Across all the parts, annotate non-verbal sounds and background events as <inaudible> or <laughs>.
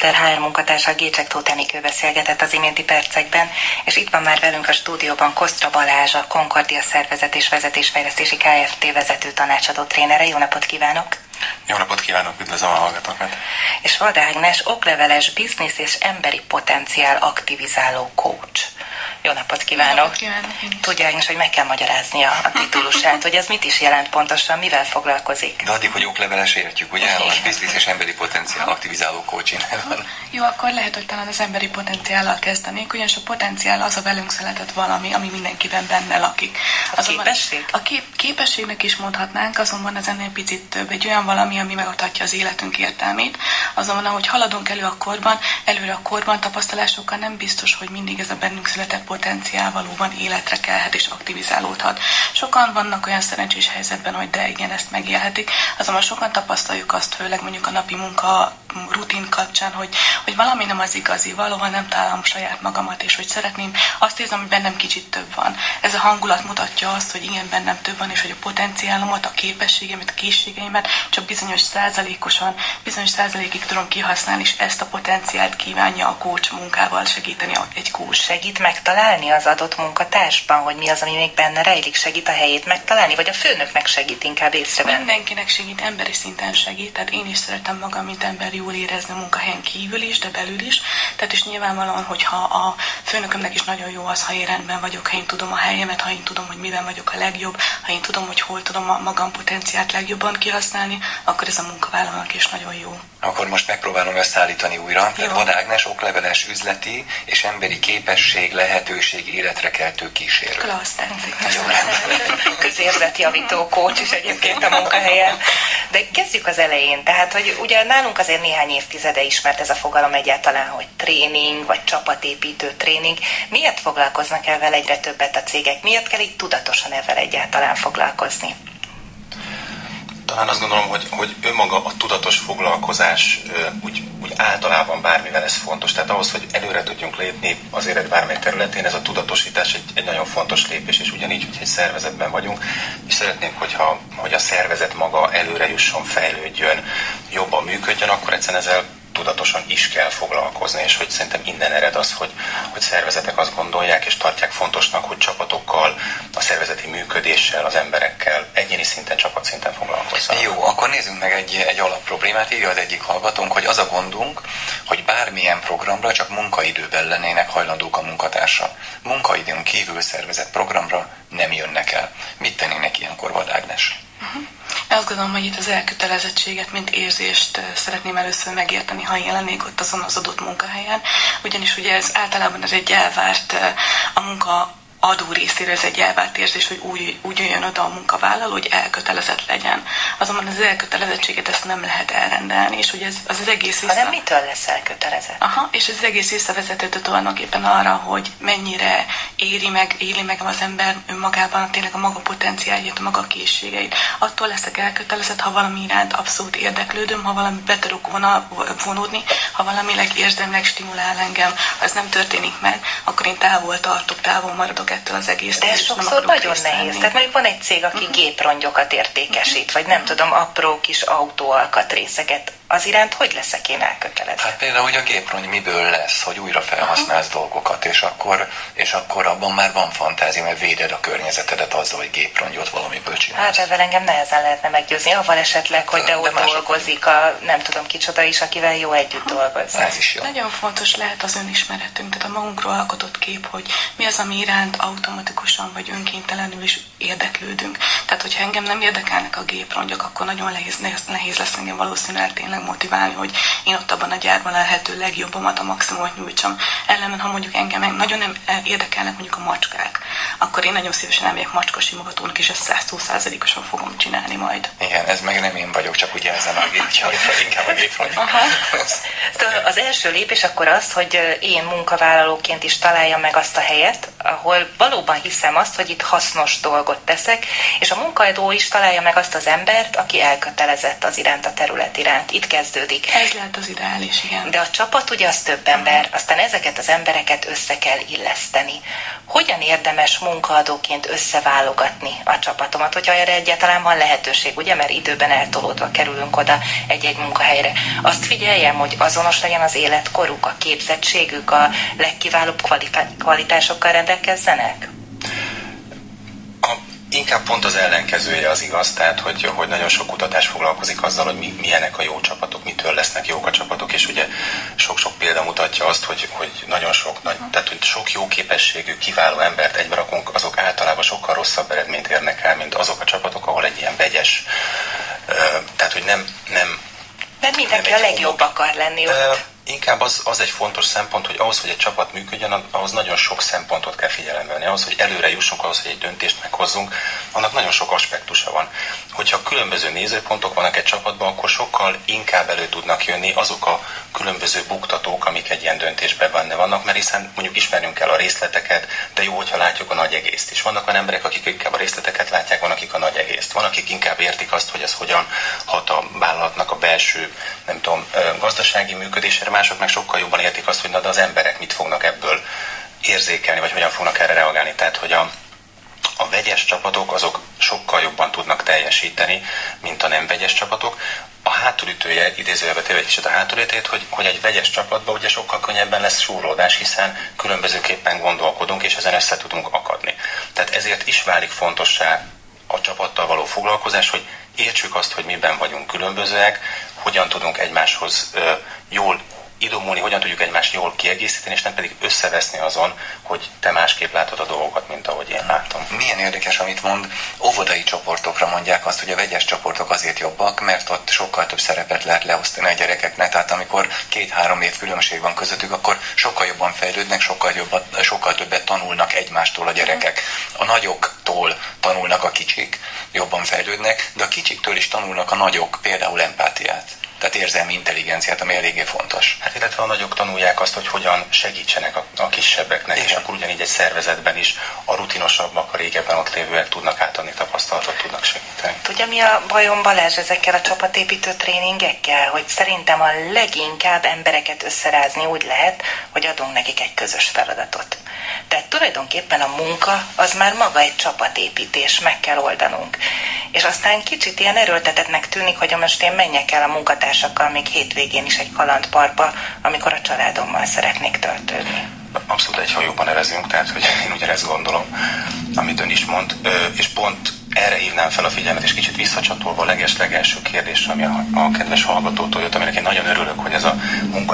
Eszter HR munkatársa Gécsek Tóth Enikő beszélgetett az iménti percekben, és itt van már velünk a stúdióban Kosztra Balázs, a Concordia Szervezet és Vezetésfejlesztési Kft. vezető tanácsadó trénere. Jó napot kívánok! Jó napot kívánok, üdvözlöm a hallgatókat! És Vada Ágnes, okleveles biznisz és emberi potenciál aktivizáló coach. Jó napot kívánok! Jó napot kívánok Tudja Ágnes, hogy meg kell magyaráznia a titulusát, hogy ez mit is jelent pontosan, mivel foglalkozik. De addig, hogy okleveles értjük, ugye? A biznisz és emberi potenciál aktivizáló coaching van. Jó, akkor lehet, hogy talán az emberi potenciállal kezdenék, ugyanis a potenciál az a velünk született valami, ami mindenkiben benne lakik. A azonban, képesség? A kép, képességnek is mondhatnánk, azonban ez ennél picit több. Egy olyan valami, ami megadhatja az életünk értelmét. Azonban, ahogy haladunk elő a korban, előre a korban tapasztalásokkal nem biztos, hogy mindig ez a bennünk született potenciál valóban életre kelhet és aktivizálódhat. Sokan vannak olyan szerencsés helyzetben, hogy de igen, ezt megélhetik, azonban sokan tapasztaljuk azt, főleg mondjuk a napi munka rutin kapcsán, hogy, hogy valami nem az igazi, valóban nem találom saját magamat, és hogy szeretném, azt érzem, hogy bennem kicsit több van. Ez a hangulat mutatja azt, hogy igen, bennem több van, és hogy a potenciálomat, a képességemet, a készségeimet csak bizonyos százalékosan, bizonyos százalékig tudom kihasználni, és ezt a potenciált kívánja a coach munkával segíteni egy coach. Segít megtalálni az adott munkatársban, hogy mi az, ami még benne rejlik, segít a helyét megtalálni, vagy a főnöknek segít inkább észrevenni? Mindenkinek segít, emberi szinten segít, tehát én is szeretem magam, mint ember jól érezni a munkahelyen kívül is, de belül is. Tehát is nyilvánvalóan, hogyha a főnökömnek is nagyon jó az, ha én rendben vagyok, ha én tudom a helyemet, ha én tudom, hogy miben vagyok a legjobb, ha én tudom, hogy hol tudom a magam potenciált legjobban kihasználni, akkor ez a munkavállalónak is nagyon jó. Akkor most megpróbálom összeállítani újra. Tehát Van Ágnes okleveles üzleti és emberi képesség, lehetőség, életre keltő kísérő. Klassz, tetszik. Jó, <laughs> Közérzetjavító kócs is egyébként a munkahelyen. De kezdjük az elején. Tehát, hogy ugye nálunk azért néhány évtizede ismert ez a fogalom egyáltalán, hogy tréning, vagy csapatépítő tréning. Miért foglalkoznak ezzel egyre többet a cégek? Miért kell így tudatosan ezzel egyáltalán foglalkozni? Talán azt gondolom, hogy, hogy önmaga a tudatos foglalkozás úgy, úgy általában bármivel ez fontos. Tehát ahhoz, hogy előre tudjunk lépni azért egy bármely területén, ez a tudatosítás egy, egy nagyon fontos lépés, és ugyanígy, hogy egy szervezetben vagyunk, és szeretnénk, hogyha, hogy a szervezet maga előre jusson, fejlődjön, jobban működjön, akkor egyszerűen ezzel tudatosan is kell foglalkozni, és hogy szerintem innen ered az, hogy, hogy szervezetek azt gondolják és tartják fontosnak, hogy csapatokkal, a szervezeti működéssel, az emberekkel egyéni szinten, csapatszinten foglalkozzanak. Jó, akkor nézzünk meg egy, egy alapproblémát, írja az egyik hallgatónk, hogy az a gondunk, hogy bármilyen programra csak munkaidőben lennének hajlandók a munkatársa. Munkaidőn kívül szervezett programra nem jönnek el. Mit tennének ilyenkor, Vadágnes? Uh-huh. Azt gondolom, hogy itt az elkötelezettséget, mint érzést szeretném először megérteni, ha én lennék ott azon az adott munkahelyen, ugyanis ugye ez általában ez egy elvárt a munka adó részéről ez egy elvárt érzés, hogy úgy, úgy jön oda a munkavállaló, hogy elkötelezett legyen. Azonban az elkötelezettséget ezt nem lehet elrendelni, és hogy ez az, az egész vissza... Hanem mitől lesz elkötelezett? Aha, és ez az egész visszavezethető tulajdonképpen arra, hogy mennyire éri meg, éli meg az ember önmagában tényleg a maga potenciálját, a maga készségeit. Attól leszek elkötelezett, ha valami iránt abszolút érdeklődöm, ha valami be tudok vonódni, ha valamileg érzemleg stimulál engem, ha ez nem történik meg, akkor én távol tartok, távol maradok ettől az egész. De ez sokszor nagyon nehéz. Tehát mondjuk van egy cég, aki uh-huh. géprongyokat értékesít, uh-huh. vagy nem tudom, apró kis autóalkatrészeket az iránt hogy leszek én elkötelezett? Hát például, hogy a géprony miből lesz, hogy újra felhasználsz uh-huh. dolgokat, és akkor, és akkor abban már van fantázia, mert véded a környezetedet azzal, hogy géprongyot valamiből csinálsz. Hát ezzel engem nehezen lehetne meggyőzni, avval esetleg, hogy de, de ott dolgozik a nem tudom kicsoda is, akivel jó együtt dolgozni. Ez is jó. Nagyon fontos lehet az önismeretünk, tehát a magunkról alkotott kép, hogy mi az, ami iránt automatikusan vagy önkéntelenül is érdeklődünk. Tehát, hogyha engem nem érdekelnek a géprongyok, akkor nagyon nehéz, nehéz lesz engem valószínűleg tényleg motiválni, hogy én ott abban a gyárban a lehető legjobbamat, a maximumot nyújtsam. Ellenben, ha mondjuk engem nagyon nem érdekelnek mondjuk a macskák, akkor én nagyon szívesen elmegyek macska simogatónak, és ezt 120%-osan fogom csinálni majd. Igen, ez meg nem én vagyok, csak ugye ezen a inkább a gépről. Szóval az első lépés akkor az, hogy én munkavállalóként is találjam meg azt a helyet, ahol valóban hiszem azt, hogy itt hasznos dolgot teszek, és a munkaadó is találja meg azt az embert, aki elkötelezett az iránt, a terület iránt. Itt kezdődik. Ez lehet az ideális, igen. De a csapat ugye az több ember, aztán ezeket az embereket össze kell illeszteni. Hogyan érdemes munkaadóként összeválogatni a csapatomat, hogyha erre egyáltalán van lehetőség, ugye, mert időben eltolódva kerülünk oda. egy-egy munkahelyre. Azt figyeljem, hogy azonos legyen az életkoruk, a képzettségük, a legkiválóbb kvalitásokkal rendelkezzenek? Inkább pont az ellenkezője az igaz, tehát hogy, hogy nagyon sok kutatás foglalkozik azzal, hogy mi, milyenek a jó csapatok, mitől lesznek jók a csapatok, és ugye sok-sok példa mutatja azt, hogy, hogy nagyon sok, nagy, tehát hogy sok jó képességű, kiváló embert egybe rakunk, azok általában sokkal rosszabb eredményt érnek el, mint azok a csapatok, ahol egy ilyen vegyes, tehát hogy nem, nem mert mindenki nem a legjobb akar lenni ott. Inkább az, az egy fontos szempont, hogy ahhoz, hogy egy csapat működjön, ahhoz nagyon sok szempontot kell figyelembe venni. Ahhoz, hogy előre jussunk, ahhoz, hogy egy döntést meghozzunk, annak nagyon sok aspektusa van. Hogyha különböző nézőpontok vannak egy csapatban, akkor sokkal inkább elő tudnak jönni azok a különböző buktatók, amik egy ilyen döntésben benne vannak, mert hiszen mondjuk ismerünk el a részleteket, de jó, hogyha látjuk a nagy egészt is. Vannak olyan emberek, akik inkább a részleteket látják, van akik a nagy egészt. Van, akik inkább értik azt, hogy ez hogyan hat a vállalatnak a belső, nem tudom, gazdasági működésére, mások meg sokkal jobban értik azt, hogy na de az emberek mit fognak ebből érzékelni, vagy hogyan fognak erre reagálni. Tehát, hogy a, a vegyes csapatok azok sokkal jobban tudnak teljesíteni, mint a nem vegyes csapatok. A hátulütője, idézőjelbe téve a hátulütőjét, hogy, hogy egy vegyes csapatban ugye sokkal könnyebben lesz súrlódás, hiszen különbözőképpen gondolkodunk, és ezen össze tudunk akadni. Tehát ezért is válik fontossá a csapattal való foglalkozás, hogy értsük azt, hogy miben vagyunk különbözőek, hogyan tudunk egymáshoz ö, jól idomulni, hogyan tudjuk egymást jól kiegészíteni, és nem pedig összeveszni azon, hogy te másképp látod a dolgokat, mint ahogy én látom. Milyen érdekes, amit mond. Óvodai csoportokra mondják azt, hogy a vegyes csoportok azért jobbak, mert ott sokkal több szerepet lehet leosztani a gyerekeknek. Tehát amikor két-három év különbség van közöttük, akkor sokkal jobban fejlődnek, sokkal, jobban, sokkal többet tanulnak egymástól a gyerekek. A nagyoktól tanulnak a kicsik, jobban fejlődnek, de a kicsiktől is tanulnak a nagyok, például empátiát tehát érzelmi intelligenciát, ami eléggé fontos. Hát illetve a nagyok tanulják azt, hogy hogyan segítsenek a, a kisebbeknek, Igen. és akkor ugyanígy egy szervezetben is a rutinosabbak, a régebben ott lévőek tudnak átadni tapasztalatot, tudnak segíteni. Tudja, mi a bajom Balázs ezekkel a csapatépítő tréningekkel? Hogy szerintem a leginkább embereket összerázni úgy lehet, hogy adunk nekik egy közös feladatot. Tehát tulajdonképpen a munka az már maga egy csapatépítés, meg kell oldanunk. És aztán kicsit ilyen erőltetetnek tűnik, hogy most én menjek el a munkatársakkal még hétvégén is egy kalandparkba, amikor a családommal szeretnék töltődni. Abszolút egy hajóban nevezünk, tehát hogy <laughs> én ugyanezt gondolom, amit ön is mond, és pont erre hívnám fel a figyelmet, és kicsit visszacsatolva a leges-legelső kérdésre, ami a, a kedves hallgatótól jött, aminek én nagyon örülök, hogy ez a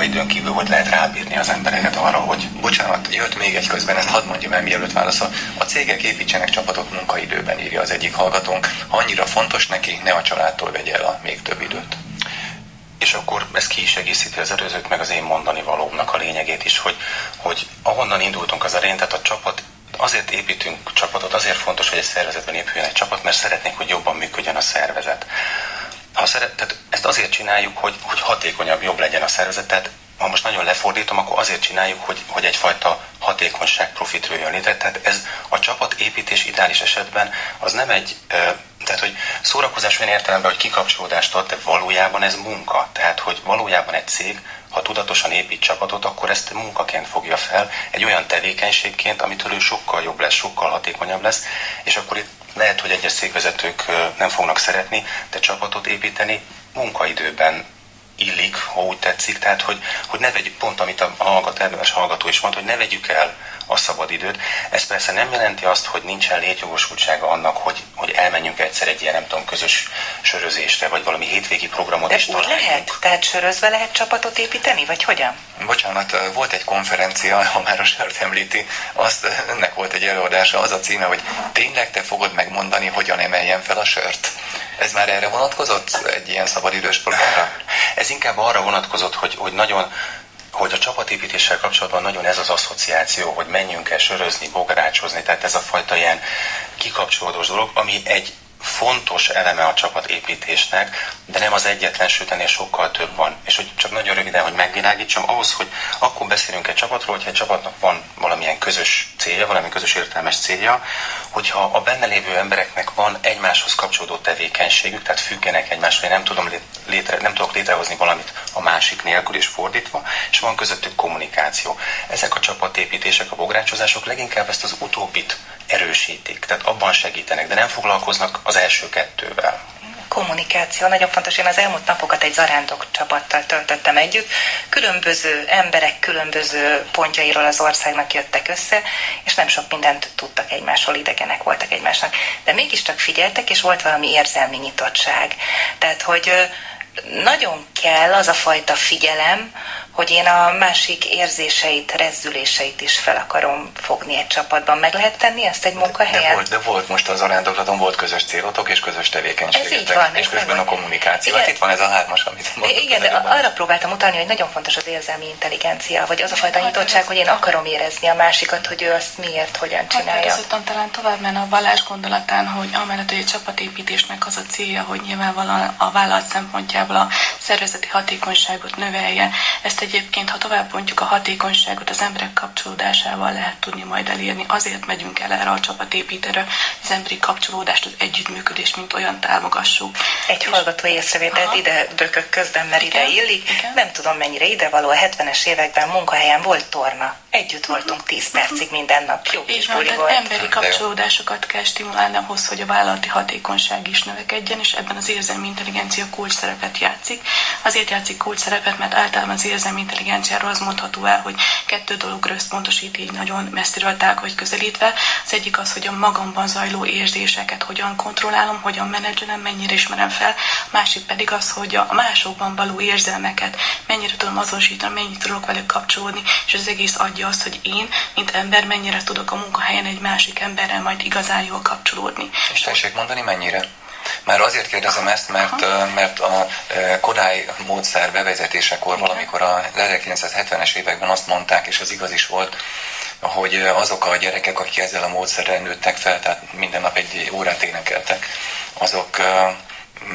munkaidőn kívül hogy lehet rábírni az embereket arra, hogy... Bocsánat, jött még egy közben, ezt hadd mondjam el, mielőtt válaszol. A cégek építsenek csapatot munkaidőben, írja az egyik hallgatónk. Ha annyira fontos neki, ne a családtól vegye el a még több időt. És akkor ez ki is egészíti az előzőt, meg az én mondani valónak a lényegét is, hogy, hogy ahonnan indultunk az elején, tehát a csapat azért építünk csapatot, azért fontos, hogy egy szervezetben épüljön egy csapat, mert szeretnénk, hogy jobban működjön a szervezet. Ha szeret, tehát ezt azért csináljuk, hogy, hogy hatékonyabb, jobb legyen a szervezet, tehát ha most nagyon lefordítom, akkor azért csináljuk, hogy, hogy egyfajta hatékonyság profit jön létre. Tehát ez a csapatépítés ideális esetben az nem egy, tehát hogy szórakozás olyan értelemben, hogy kikapcsolódást ad, de valójában ez munka. Tehát, hogy valójában egy cég ha tudatosan épít csapatot, akkor ezt munkaként fogja fel, egy olyan tevékenységként, amitől ő sokkal jobb lesz, sokkal hatékonyabb lesz, és akkor itt lehet, hogy egyes székvezetők nem fognak szeretni, de csapatot építeni munkaidőben illik, ha úgy tetszik, tehát hogy, hogy ne vegyük pont, amit a hallgató, hallgató is mondta, hogy ne vegyük el a szabad időt. Ez persze nem jelenti azt, hogy nincsen létjogosultsága annak, hogy, hogy elmenjünk egyszer egy ilyen, nem tudom, közös sörözésre, vagy valami hétvégi programot De is úgy lehet? Tehát sörözve lehet csapatot építeni, vagy hogyan? Bocsánat, volt egy konferencia, ha már a sört említi, azt ennek volt egy előadása, az a címe, hogy tényleg te fogod megmondani, hogyan emeljen fel a sört? Ez már erre vonatkozott, egy ilyen szabadidős programra? Ez inkább arra vonatkozott, hogy, hogy nagyon hogy a csapatépítéssel kapcsolatban nagyon ez az asszociáció, hogy menjünk el sörözni, bogarácsozni, tehát ez a fajta ilyen kikapcsolódós dolog, ami egy fontos eleme a csapatépítésnek, de nem az egyetlen, sőt ennél sokkal több van. És hogy csak nagyon röviden, hogy megvilágítsam, ahhoz, hogy akkor beszélünk egy csapatról, hogyha egy csapatnak van valamilyen közös célja, valami közös értelmes célja, hogyha a benne lévő embereknek van egymáshoz kapcsolódó tevékenységük, tehát függenek egymásról, én nem, tudom létre, nem tudok létrehozni valamit a másik nélkül és fordítva, és van közöttük kommunikáció. Ezek a csapatépítések, a bográcsozások leginkább ezt az utóbbit erősítik, tehát abban segítenek, de nem foglalkoznak az első kettővel kommunikáció nagyon fontos. Én az elmúlt napokat egy zarándok csapattal töltöttem együtt. Különböző emberek különböző pontjairól az országnak jöttek össze, és nem sok mindent tudtak egymásról, idegenek voltak egymásnak. De mégiscsak figyeltek, és volt valami érzelmi nyitottság. Tehát, hogy nagyon kell az a fajta figyelem, hogy én a másik érzéseit, rezzüléseit is fel akarom fogni egy csapatban. Meg lehet tenni ezt egy munkahelyen? De volt, de volt most az arándoklaton, volt közös célotok és közös tevékenységetek. van, és közben a kommunikáció. Igen. Hát itt van ez a hármas, amit mondtam. Igen, de arra próbáltam utalni, hogy nagyon fontos az érzelmi intelligencia, vagy az a fajta nyitottság, hogy én akarom érezni a másikat, hogy ő azt miért, hogyan csinálja. Hát talán tovább menne a vallás gondolatán, hogy amellett, hogy egy csapatépítésnek az a célja, hogy nyilvánvalóan a vállalat szempontjából a szervezeti hatékonyságot növelje. Ezt egyébként, ha tovább pontjuk a hatékonyságot, az emberek kapcsolódásával lehet tudni majd elérni. Azért megyünk el erre a csapatépítőre, az emberi kapcsolódást, az együttműködést, mint olyan támogassuk. Egy és... hallgató észrevételt ide bökök közben, mert igen, ide illik. Igen. Nem tudom, mennyire idevaló. A 70-es években munkahelyen volt torna. Együtt voltunk 10 percig minden nap. Jó és van, volt. emberi kapcsolódásokat kell stimulálni ahhoz, hogy a vállalati hatékonyság is növekedjen, és ebben az érzelmi intelligencia kulcs szerepet játszik. Azért játszik kulcs szerepet, mert általában az érzelmi intelligenciáról az mondható el, hogy kettő dologra összpontosít így nagyon messziről hogy közelítve. Az egyik az, hogy a magamban zajló érzéseket hogyan kontrollálom, hogyan menedzselem, mennyire ismerem fel. A másik pedig az, hogy a másokban való érzelmeket mennyire tudom azonosítani, mennyire tudok velük kapcsolódni, és az egész adja azt, hogy én, mint ember, mennyire tudok a munkahelyen egy másik emberrel majd igazán jól kapcsolódni. És tessék mondani, mennyire? Már azért kérdezem ezt, mert, mert a Kodály módszer bevezetésekor valamikor a 1970-es években azt mondták, és az igaz is volt, hogy azok a gyerekek, akik ezzel a módszerrel nőttek fel, tehát minden nap egy órát énekeltek, azok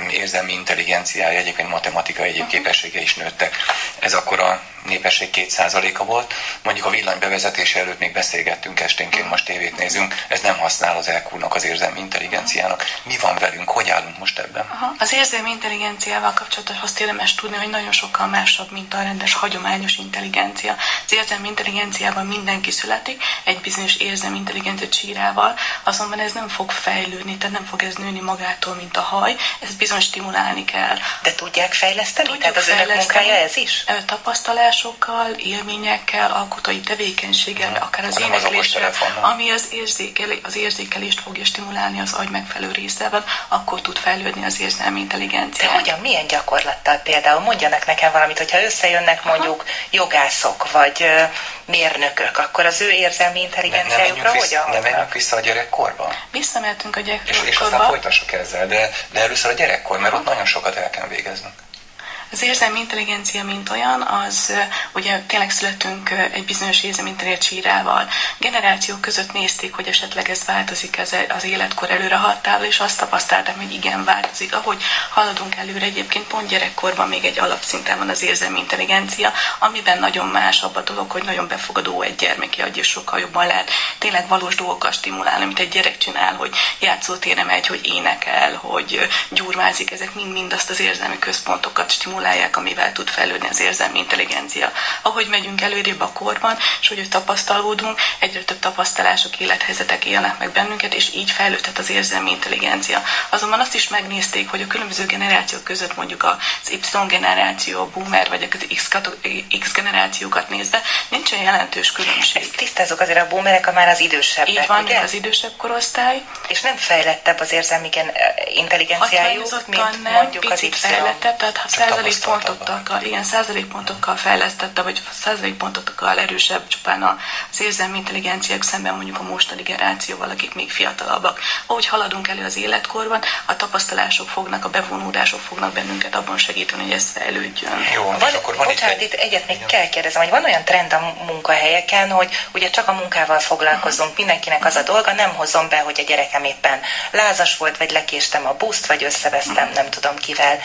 érzelmi intelligenciája, egyébként matematikai egyéb képessége is nőttek. Ez akkor a népesség 2%-a volt. Mondjuk a villany bevezetése előtt még beszélgettünk esténként, most tévét nézünk, ez nem használ az elkúrnak, az érzelmi intelligenciának. Mi van velünk, hogy állunk most ebben? Aha. Az érzelmi intelligenciával kapcsolatos azt érdemes tudni, hogy nagyon sokkal másabb, mint a rendes, hagyományos intelligencia. Az érzelmi intelligenciában mindenki születik, egy bizonyos érzelmi intelligencia csírával, azonban ez nem fog fejlődni, tehát nem fog ez nőni magától, mint a haj, ezt bizony stimulálni kell. De tudják fejleszteni? Tudjuk tehát az önök munkája ez is? Tapasztalás tudásokkal, élményekkel, alkotói tevékenységgel, hmm. akár az énekléssel, ami az, érzékel, az érzékelést fogja stimulálni az agy megfelelő részében, akkor tud fejlődni az érzelmi intelligencia. De hogyan, milyen gyakorlattal például? Mondjanak nekem valamit, hogyha összejönnek mondjuk Aha. jogászok, vagy mérnökök, akkor az ő érzelmi intelligenciájukra hogyan? Nem menjünk vissza a gyerekkorba? Visszamehetünk a gyerekkorba. És, és aztán folytassuk ezzel, de, de először a gyerekkor, mert ott nagyon sokat el kell végeznünk. Az érzelmi intelligencia, mint olyan, az ugye tényleg születünk egy bizonyos érzelmi intelligenciával. Generációk között nézték, hogy esetleg ez változik ez az életkor előre hatával, és azt tapasztaltam, hogy igen, változik. Ahogy haladunk előre, egyébként pont gyerekkorban még egy alapszinten van az érzelmi intelligencia, amiben nagyon más abban a dolog, hogy nagyon befogadó egy gyermeki agy, és sokkal jobban lehet tényleg valós dolgokat stimulálni, amit egy gyerek csinál, hogy játszótére megy, hogy énekel, hogy gyurmázik, ezek mind-mind azt az érzelmi központokat stimulálják stimulálják, amivel tud fejlődni az érzelmi intelligencia. Ahogy megyünk előrébb a korban, és hogy tapasztalódunk, egyre több tapasztalások, élethelyzetek élnek meg bennünket, és így fejlődhet az érzelmi intelligencia. Azonban azt is megnézték, hogy a különböző generációk között mondjuk az Y generáció, a boomer vagy az X, X generációkat nézve, nincsen jelentős különbség. Ezt tisztázok azért a boomerek a már az idősebbek, Így van, ugye? az idősebb korosztály. És nem fejlettebb az érzelmi intelligenciájuk, mint nem, mondjuk az Y. fejlettebb, tehát ha százalékpontokkal, ilyen százalékpontokkal fejlesztette, vagy százalékpontokkal erősebb csupán az érzelmi intelligenciák szemben mondjuk a mostani generációval, akik még fiatalabbak. Ahogy haladunk elő az életkorban, a tapasztalások fognak, a bevonódások fognak bennünket abban segíteni, hogy ez fejlődjön. Jó, van, és akkor van bocsánat, itt, egyet még kell kérdezem, hogy van olyan trend a munkahelyeken, hogy ugye csak a munkával foglalkozunk, uh-huh. mindenkinek az a dolga, nem hozom be, hogy a gyerekem éppen lázas volt, vagy lekéstem a buszt, vagy összevesztem, uh-huh. nem tudom kivel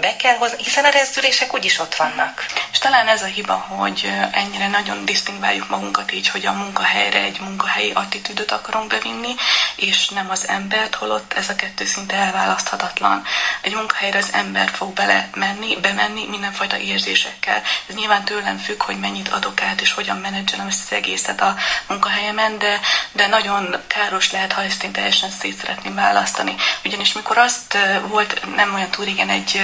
be kell hozni, hiszen a rezdülések úgyis ott vannak. És talán ez a hiba, hogy ennyire nagyon disztingváljuk magunkat így, hogy a munkahelyre egy munkahelyi attitűdöt akarunk bevinni, és nem az embert, holott ez a kettő szinte elválaszthatatlan. Egy munkahelyre az ember fog bele menni, bemenni mindenfajta érzésekkel. Ez nyilván tőlem függ, hogy mennyit adok át, és hogyan menedzselem ezt az egészet a munkahelyemen, de, de nagyon káros lehet, ha ezt én teljesen szét szeretném választani. Ugyanis mikor azt volt nem olyan túl régen egy,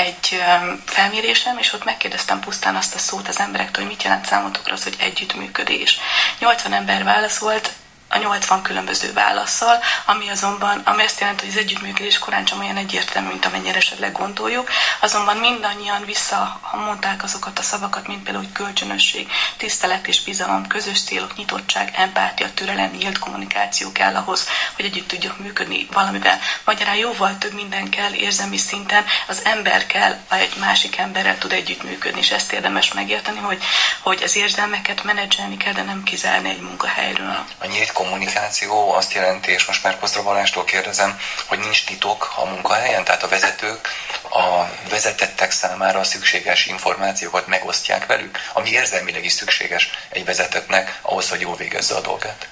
egy felmérésem, és ott megkérdeztem pusztán azt a szót az emberektől, hogy mit jelent számotokra az, hogy együttműködés. 80 ember válaszolt, a 80 különböző válaszsal, ami azonban, ami azt jelenti, hogy az együttműködés korán sem olyan egyértelmű, mint amennyire esetleg gondoljuk, azonban mindannyian visszamondták azokat a szavakat, mint például, hogy kölcsönösség, tisztelet és bizalom, közös célok, nyitottság, empátia, türelem, nyílt kommunikáció kell ahhoz, hogy együtt tudjuk működni valamivel. Magyarán jóval több minden kell érzelmi szinten, az ember kell, egy másik emberrel tud együttműködni, és ezt érdemes megérteni, hogy, hogy az érzelmeket menedzselni kell, de nem kizárni egy munkahelyről. A nyílt kommunikáció azt jelenti, és most már Kosztra Balástól kérdezem, hogy nincs titok a munkahelyen, tehát a vezetők a vezetettek számára szükséges információkat megosztják velük, ami érzelmileg is szükséges egy vezetetnek ahhoz, hogy jól végezze a dolgát.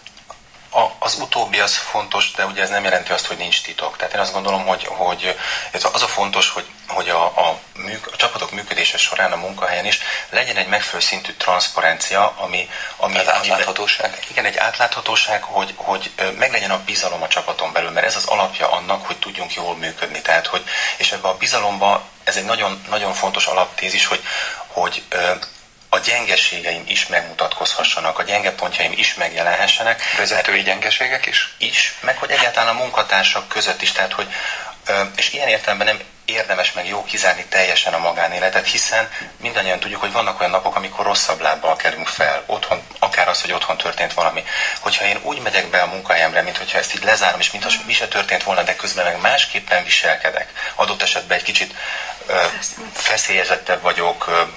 A, az utóbbi az fontos, de ugye ez nem jelenti azt, hogy nincs titok. Tehát én azt gondolom, hogy, hogy ez az a fontos, hogy, hogy a, a, műk, a csapatok működése során a munkahelyen is legyen egy megfelelő szintű transzparencia, ami... ami az átláthatóság. Igen, egy átláthatóság, hogy, hogy meglegyen a bizalom a csapaton belül, mert ez az alapja annak, hogy tudjunk jól működni. Tehát, hogy, és ebbe a bizalomba ez egy nagyon, nagyon fontos alaptézis, hogy, hogy a gyengeségeim is megmutatkozhassanak, a gyenge pontjaim is megjelenhessenek. Vezetői gyengeségek is? Is, meg hogy egyáltalán a munkatársak között is, tehát hogy, és ilyen értelemben nem érdemes meg jó kizárni teljesen a magánéletet, hiszen mindannyian tudjuk, hogy vannak olyan napok, amikor rosszabb lábbal kelünk fel, otthon, akár az, hogy otthon történt valami. Hogyha én úgy megyek be a munkahelyemre, mint hogyha ezt így lezárom, és mintha mi se történt volna, de közben meg másképpen viselkedek, adott esetben egy kicsit ö, feszélyezettebb vagyok,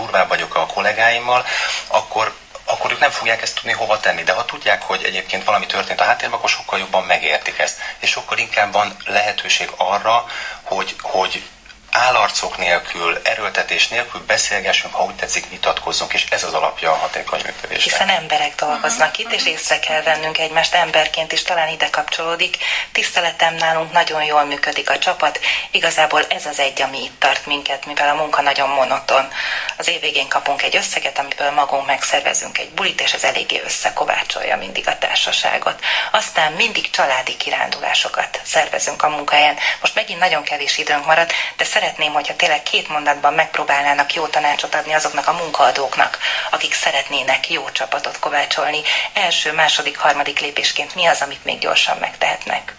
durvább vagyok a kollégáimmal, akkor akkor ők nem fogják ezt tudni hova tenni. De ha tudják, hogy egyébként valami történt a háttérben, akkor sokkal jobban megértik ezt. És sokkal inkább van lehetőség arra, hogy, hogy állarcok nélkül, erőltetés nélkül beszélgessünk, ha úgy tetszik, vitatkozzunk, és ez az alapja a hatékony működésnek. Hiszen emberek dolgoznak uh-huh. itt, és észre kell vennünk egymást emberként is, talán ide kapcsolódik. Tiszteletem nálunk nagyon jól működik a csapat, igazából ez az egy, ami itt tart minket, mivel a munka nagyon monoton. Az év végén kapunk egy összeget, amiből magunk megszervezünk egy bulit, és ez eléggé összekovácsolja mindig a társaságot. Aztán mindig családi kirándulásokat szervezünk a munkahelyen. Most megint nagyon kevés időnk marad, de szeretném, hogyha tényleg két mondatban megpróbálnának jó tanácsot adni azoknak a munkaadóknak, akik szeretnének jó csapatot kovácsolni. Első, második, harmadik lépésként mi az, amit még gyorsan megtehetnek?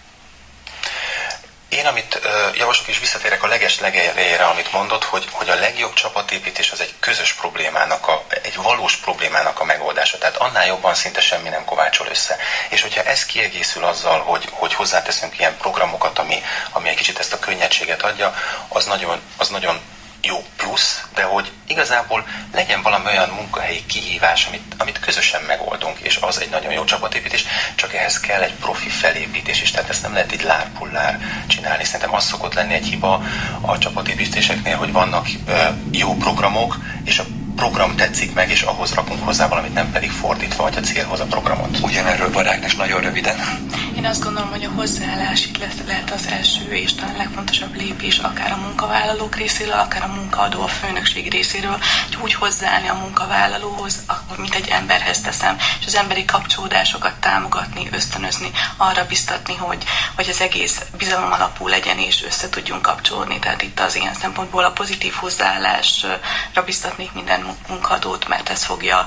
Én, amit javaslok, és visszatérek a leges legelejére, amit mondott, hogy, hogy a legjobb csapatépítés az egy közös problémának, a, egy valós problémának a megoldása. Tehát annál jobban szinte semmi nem kovácsol össze. És hogyha ez kiegészül azzal, hogy, hogy hozzáteszünk ilyen programokat, ami, ami egy kicsit ezt a könnyedséget adja, az nagyon, az nagyon jó plusz, de hogy igazából legyen valami olyan munkahelyi kihívás, amit, amit közösen megoldunk, és az egy nagyon jó csapatépítés, csak ehhez kell egy profi felépítés is, tehát ezt nem lehet így lárpullár csinálni. Szerintem az szokott lenni egy hiba a csapatépítéseknél, hogy vannak ö, jó programok, és a program tetszik meg, és ahhoz rakunk hozzá valamit, nem pedig fordítva, hogy a célhoz a programot. Ugyanerről Barágnes nagyon röviden. Én azt gondolom, hogy a hozzáállás itt lesz, lehet az első és talán legfontosabb lépés, akár a munkavállalók részéről, akár a munkaadó, a főnökség részéről, hogy úgy hozzáállni a munkavállalóhoz, mint egy emberhez teszem, és az emberi kapcsolódásokat támogatni, ösztönözni, arra biztatni, hogy, hogy az egész bizalom alapú legyen, és össze tudjunk kapcsolódni. Tehát itt az ilyen szempontból a pozitív hozzáállásra biztatnék minden munkadót, mert ez fogja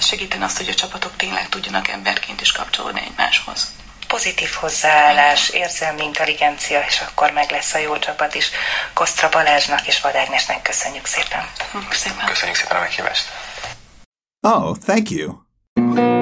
segíteni azt, hogy a csapatok tényleg tudjanak emberként is kapcsolódni egymáshoz pozitív hozzáállás, érzelmi intelligencia, és akkor meg lesz a jó csapat is. Kosztra Balázsnak és Vadágnesnek köszönjük szépen. Köszönjük szépen. Köszönjük szépen a meghívást. Oh, thank you.